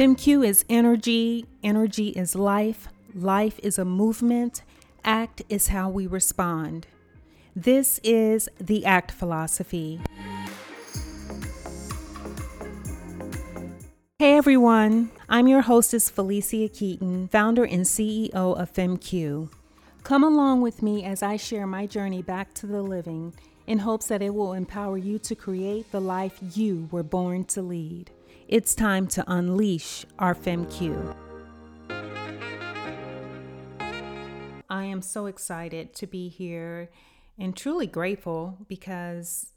FemQ is energy, energy is life, life is a movement, act is how we respond. This is the ACT philosophy. Hey everyone, I'm your hostess Felicia Keaton, founder and CEO of FemQ. Come along with me as I share my journey back to the living in hopes that it will empower you to create the life you were born to lead. It's time to unleash our FemQ. I am so excited to be here and truly grateful because,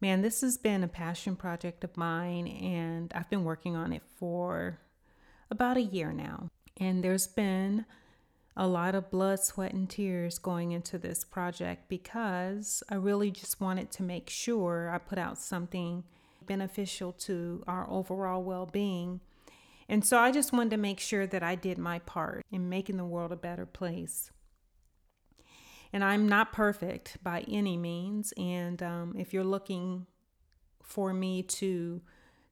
man, this has been a passion project of mine and I've been working on it for about a year now. And there's been a lot of blood, sweat, and tears going into this project because I really just wanted to make sure I put out something beneficial to our overall well being. And so I just wanted to make sure that I did my part in making the world a better place. And I'm not perfect by any means. And um, if you're looking for me to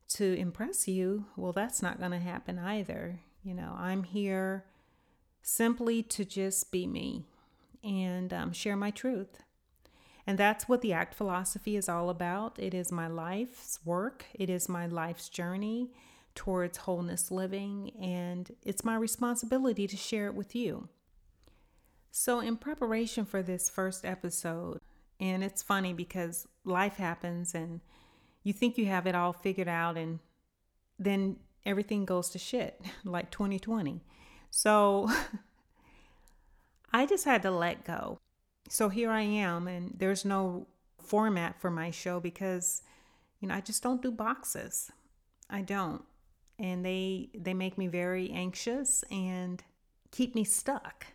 to impress you, well, that's not going to happen either. You know, I'm here simply to just be me and um, share my truth. And that's what the ACT philosophy is all about. It is my life's work, it is my life's journey towards wholeness living, and it's my responsibility to share it with you. So, in preparation for this first episode, and it's funny because life happens and you think you have it all figured out, and then everything goes to shit like 2020. So, I just had to let go so here I am, and there's no format for my show because, you know, I just don't do boxes. I don't. And they they make me very anxious and keep me stuck,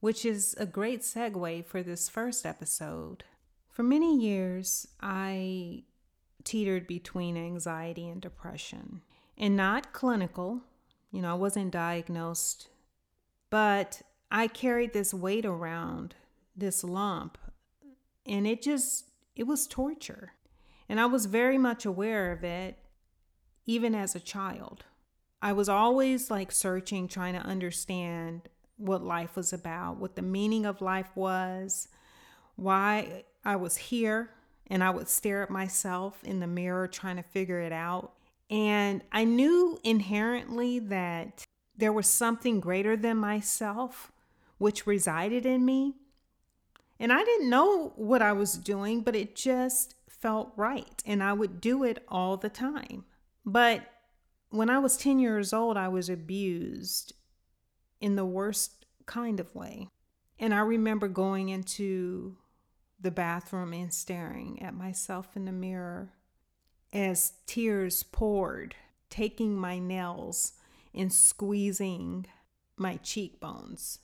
which is a great segue for this first episode. For many years, I teetered between anxiety and depression, and not clinical. You know, I wasn't diagnosed, but I carried this weight around this lump and it just it was torture. And i was very much aware of it even as a child. I was always like searching trying to understand what life was about what the meaning of life was why i was here and i would stare at myself in the mirror trying to figure it out. And i knew inherently that there was something greater than myself which resided in me and I didn't know what I was doing, but it just felt right. And I would do it all the time. But when I was 10 years old, I was abused in the worst kind of way. And I remember going into the bathroom and staring at myself in the mirror as tears poured, taking my nails and squeezing my cheekbones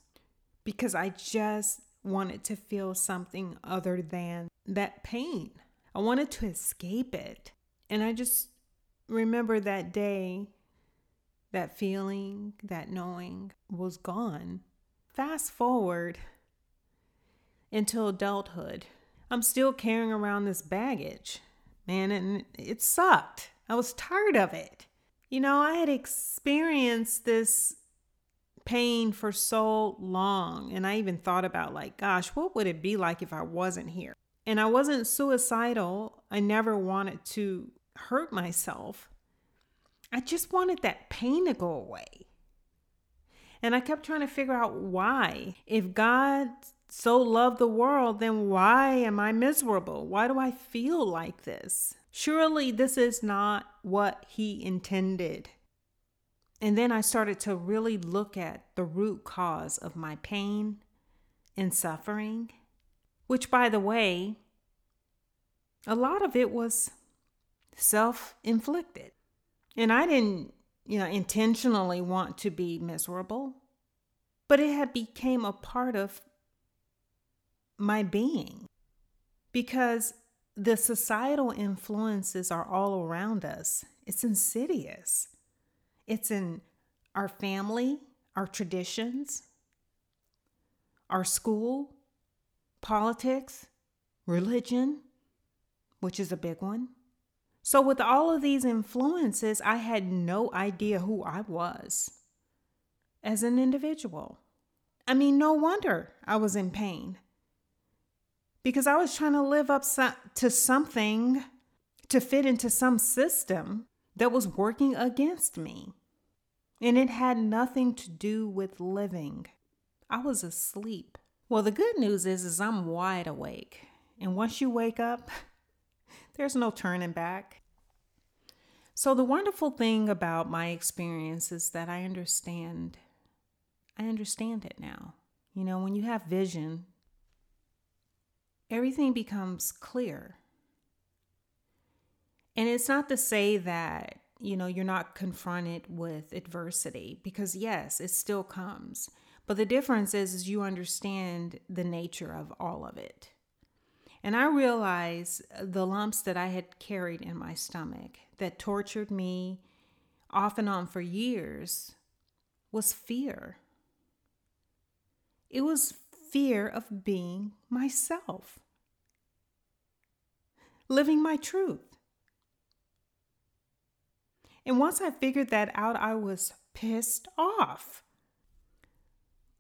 because I just wanted to feel something other than that pain. I wanted to escape it. And I just remember that day, that feeling, that knowing was gone. Fast forward until adulthood. I'm still carrying around this baggage, man, and it sucked. I was tired of it. You know, I had experienced this pain for so long. And I even thought about, like, gosh, what would it be like if I wasn't here? And I wasn't suicidal. I never wanted to hurt myself. I just wanted that pain to go away. And I kept trying to figure out why. If God so loved the world, then why am I miserable? Why do I feel like this? Surely this is not what He intended. And then I started to really look at the root cause of my pain and suffering, which, by the way, a lot of it was self inflicted. And I didn't, you know, intentionally want to be miserable, but it had became a part of my being because the societal influences are all around us. It's insidious. It's in our family, our traditions, our school, politics, religion, which is a big one, So, with all of these influences, I had no idea who I was as an individual. I mean, no wonder I was in pain because I was trying to live up to something to fit into some system that was working against me. And it had nothing to do with living. I was asleep. Well, the good news is is I'm wide awake. And once you wake up, there's no turning back. So the wonderful thing about my experience is that I understand I understand it now. You know, when you have vision, everything becomes clear. And it's not to say that, you know, you're not confronted with adversity because yes, it still comes. But the difference is, is you understand the nature of all of it. And I realized uh, the lumps that I had carried in my stomach that tortured me off and on for years was fear. It was fear of being myself, living my truth. And once I figured that out, I was pissed off.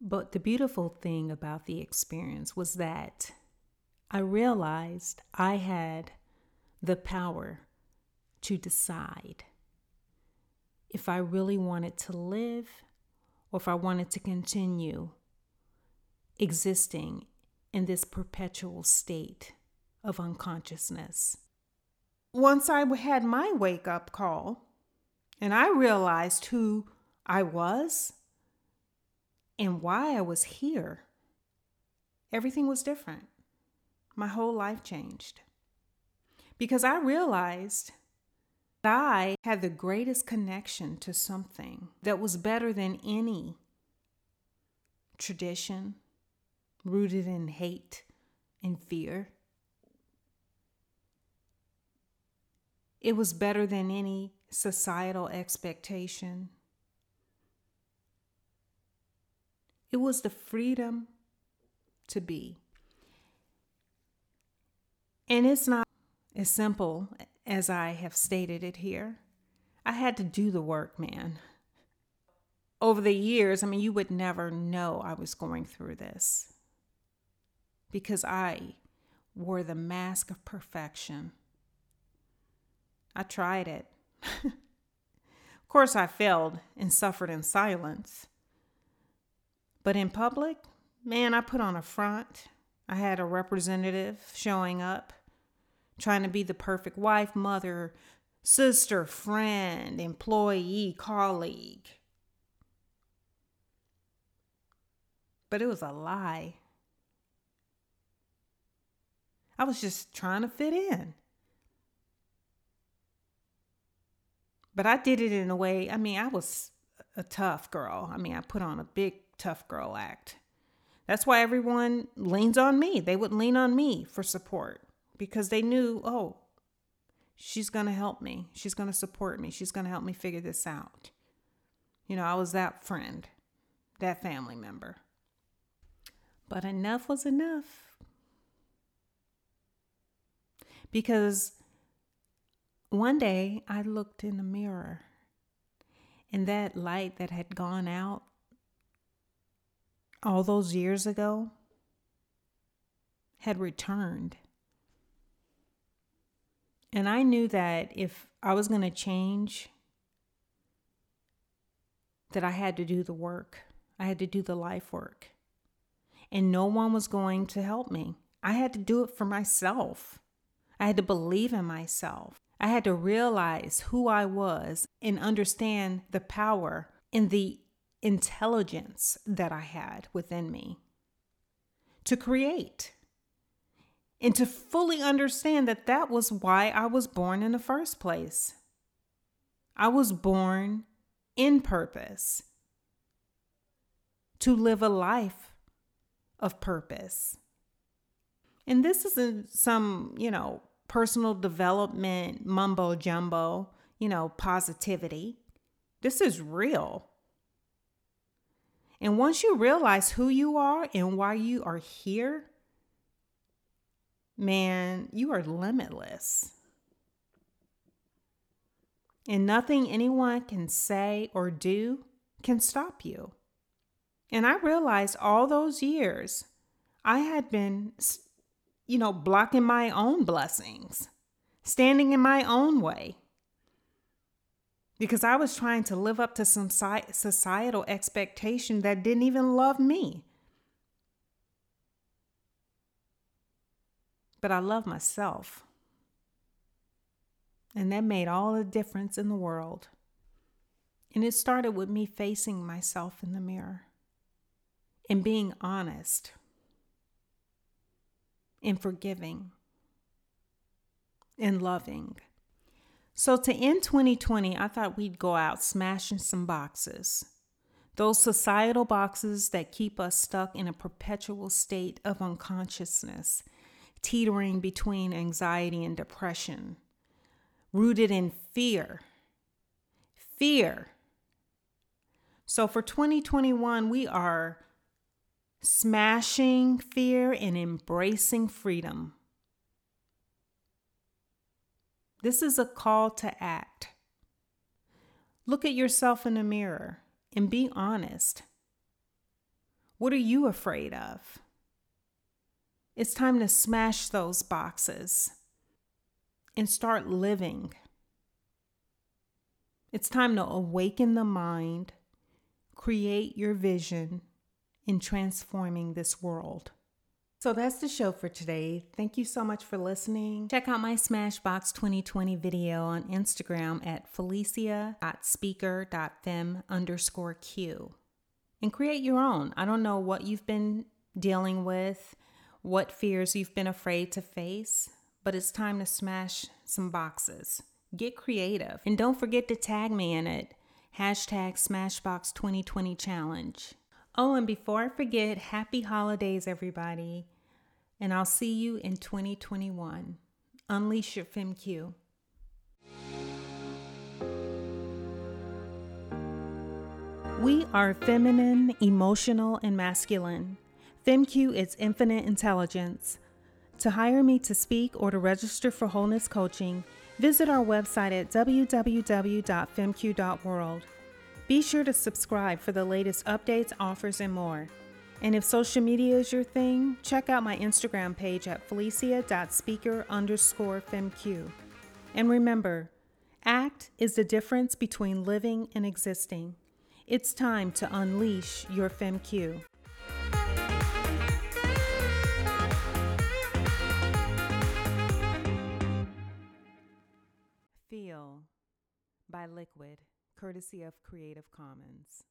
But the beautiful thing about the experience was that I realized I had the power to decide if I really wanted to live or if I wanted to continue existing in this perpetual state of unconsciousness. Once I had my wake up call and I realized who I was and why I was here, everything was different. My whole life changed because I realized that I had the greatest connection to something that was better than any tradition, rooted in hate and fear. It was better than any societal expectation. It was the freedom to be. And it's not as simple as I have stated it here. I had to do the work, man. Over the years, I mean, you would never know I was going through this because I wore the mask of perfection. I tried it. Of course, I failed and suffered in silence. But in public, man, I put on a front. I had a representative showing up, trying to be the perfect wife, mother, sister, friend, employee, colleague. But it was a lie. I was just trying to fit in. But I did it in a way, I mean, I was a tough girl. I mean, I put on a big tough girl act. That's why everyone leans on me. They would lean on me for support because they knew, oh, she's going to help me. She's going to support me. She's going to help me figure this out. You know, I was that friend, that family member. But enough was enough because one day I looked in the mirror and that light that had gone out all those years ago had returned. And I knew that if I was going to change, that I had to do the work. I had to do the life work. And no one was going to help me. I had to do it for myself. I had to believe in myself. I had to realize who I was and understand the power and the intelligence that I had within me to create and to fully understand that that was why I was born in the first place. I was born in purpose to live a life of purpose. And this isn't some, you know, personal development mumbo jumbo, you know, positivity. This is real. And once you realize who you are and why you are here, man, you are limitless. And nothing anyone can say or do can stop you. And I realized all those years I had been, you know, blocking my own blessings, standing in my own way. Because I was trying to live up to some societal expectation that didn't even love me. But I love myself. And that made all the difference in the world. And it started with me facing myself in the mirror and being honest and forgiving and loving. So, to end 2020, I thought we'd go out smashing some boxes. Those societal boxes that keep us stuck in a perpetual state of unconsciousness, teetering between anxiety and depression, rooted in fear. Fear. So, for 2021, we are smashing fear and embracing freedom. This is a call to act. Look at yourself in the mirror and be honest. What are you afraid of? It's time to smash those boxes and start living. It's time to awaken the mind, create your vision, in transforming this world. So that's the show for today. Thank you so much for listening. Check out my Smashbox 2020 video on Instagram at felicia.speaker.fem underscore q and create your own. I don't know what you've been dealing with, what fears you've been afraid to face, but it's time to smash some boxes. Get creative. And don't forget to tag me in it. Hashtag Smashbox 2020 Challenge. Oh, and before I forget, happy holidays, everybody. And I'll see you in 2021. Unleash your FemQ. We are feminine, emotional, and masculine. FemQ is infinite intelligence. To hire me to speak or to register for wholeness coaching, visit our website at www.femq.world. Be sure to subscribe for the latest updates, offers, and more. And if social media is your thing, check out my Instagram page at felicia.speaker underscore femq. And remember, act is the difference between living and existing. It's time to unleash your femq. Feel by Liquid courtesy of Creative Commons.